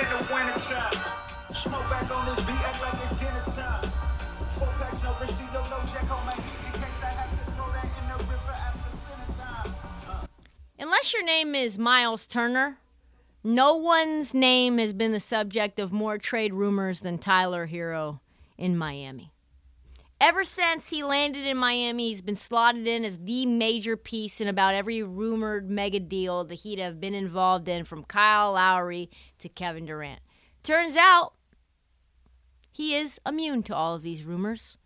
In the winter time. Smoke back on this beat, act like it's dinner time. Four packs, no receipt, no jack on my heat. Unless your name is Miles Turner, no one's name has been the subject of more trade rumors than Tyler Herro in Miami. Ever since he landed in Miami, he's been slotted in as the major piece in about every rumored mega deal the Heat have been involved in, from Kyle Lowry to Kevin Durant. Turns out he is immune to all of these rumors.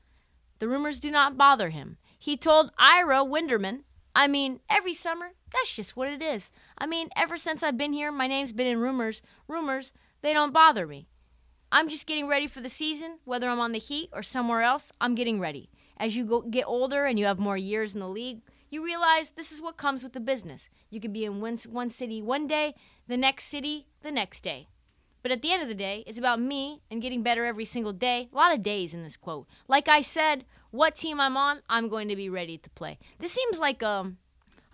The rumors do not bother him. He told Ira Winderman, I mean, every summer, that's just what it is. I mean, ever since I've been here, my name's been in rumors. Rumors, they don't bother me. I'm just getting ready for the season, whether I'm on the Heat or somewhere else. I'm getting ready. As you go, get older and you have more years in the league, you realize this is what comes with the business. You could be in one, one city one day, the next city the next day. But at the end of the day, it's about me and getting better every single day. A lot of days in this quote. Like I said, what team I'm on, I'm going to be ready to play. This seems like um,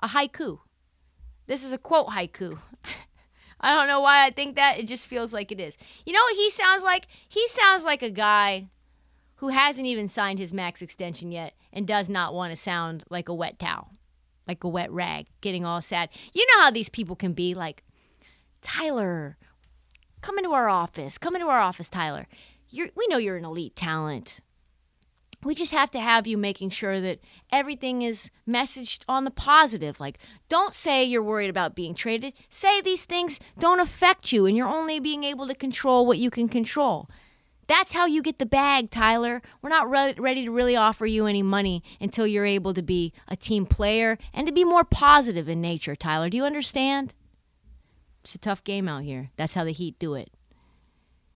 a haiku. This is a quote haiku. I don't know why I think that. It just feels like it is. You know what he sounds like? He sounds like a guy who hasn't even signed his max extension yet and does not want to sound like a wet towel, like a wet rag, getting all sad. You know how these people can be like, Tyler, come into our office. Come into our office, Tyler. You're, we know you're an elite talent we just have to have you making sure that everything is messaged on the positive. Like, don't say you're worried about being traded. Say these things don't affect you and you're only being able to control what you can control. That's how you get the bag, Tyler. We're not re- ready to really offer you any money until you're able to be a team player and to be more positive in nature, Tyler. Do you understand? It's a tough game out here. That's how the Heat do it.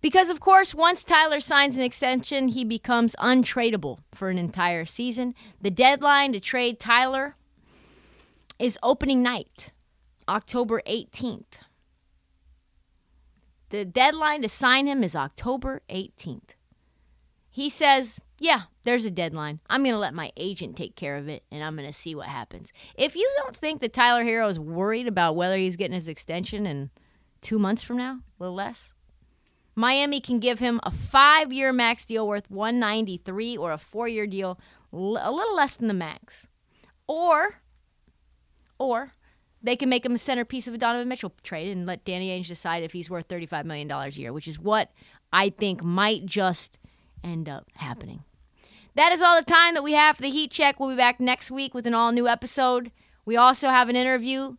Because, of course, once Tyler signs an extension, he becomes untradeable for an entire season. The deadline to trade Tyler is opening night, October 18th. The deadline to sign him is October 18th. He says, Yeah, there's a deadline. I'm going to let my agent take care of it and I'm going to see what happens. If you don't think that Tyler Herro is worried about whether he's getting his extension in two months from now, a little less, Miami can give him a five year max deal worth 193 or a four year deal a little less than the max. Or, or they can make him a centerpiece of a Donovan Mitchell trade and let Danny Ainge decide if he's worth $35 million a year, which is what I think might just end up happening. That is all the time that we have for the Heat Check. We'll be back next week with an all new episode. We also have an interview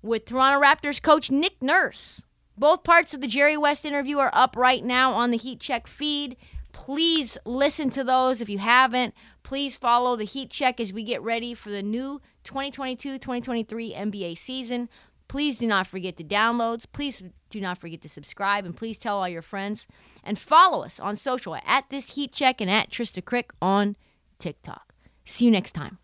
with Toronto Raptors coach Nick Nurse. Both parts of the Jerry West interview are up right now on the Heat Check feed. Please listen to those if you haven't. Please follow the Heat Check as we get ready for the new 2022 2023 NBA season. Please do not forget the downloads. Please do not forget to subscribe and please tell all your friends. And follow us on social at this Heat Check and at Trista Crick on TikTok. See you next time.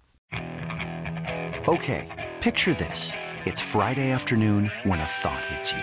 Okay, picture this. It's Friday afternoon when a thought hits you.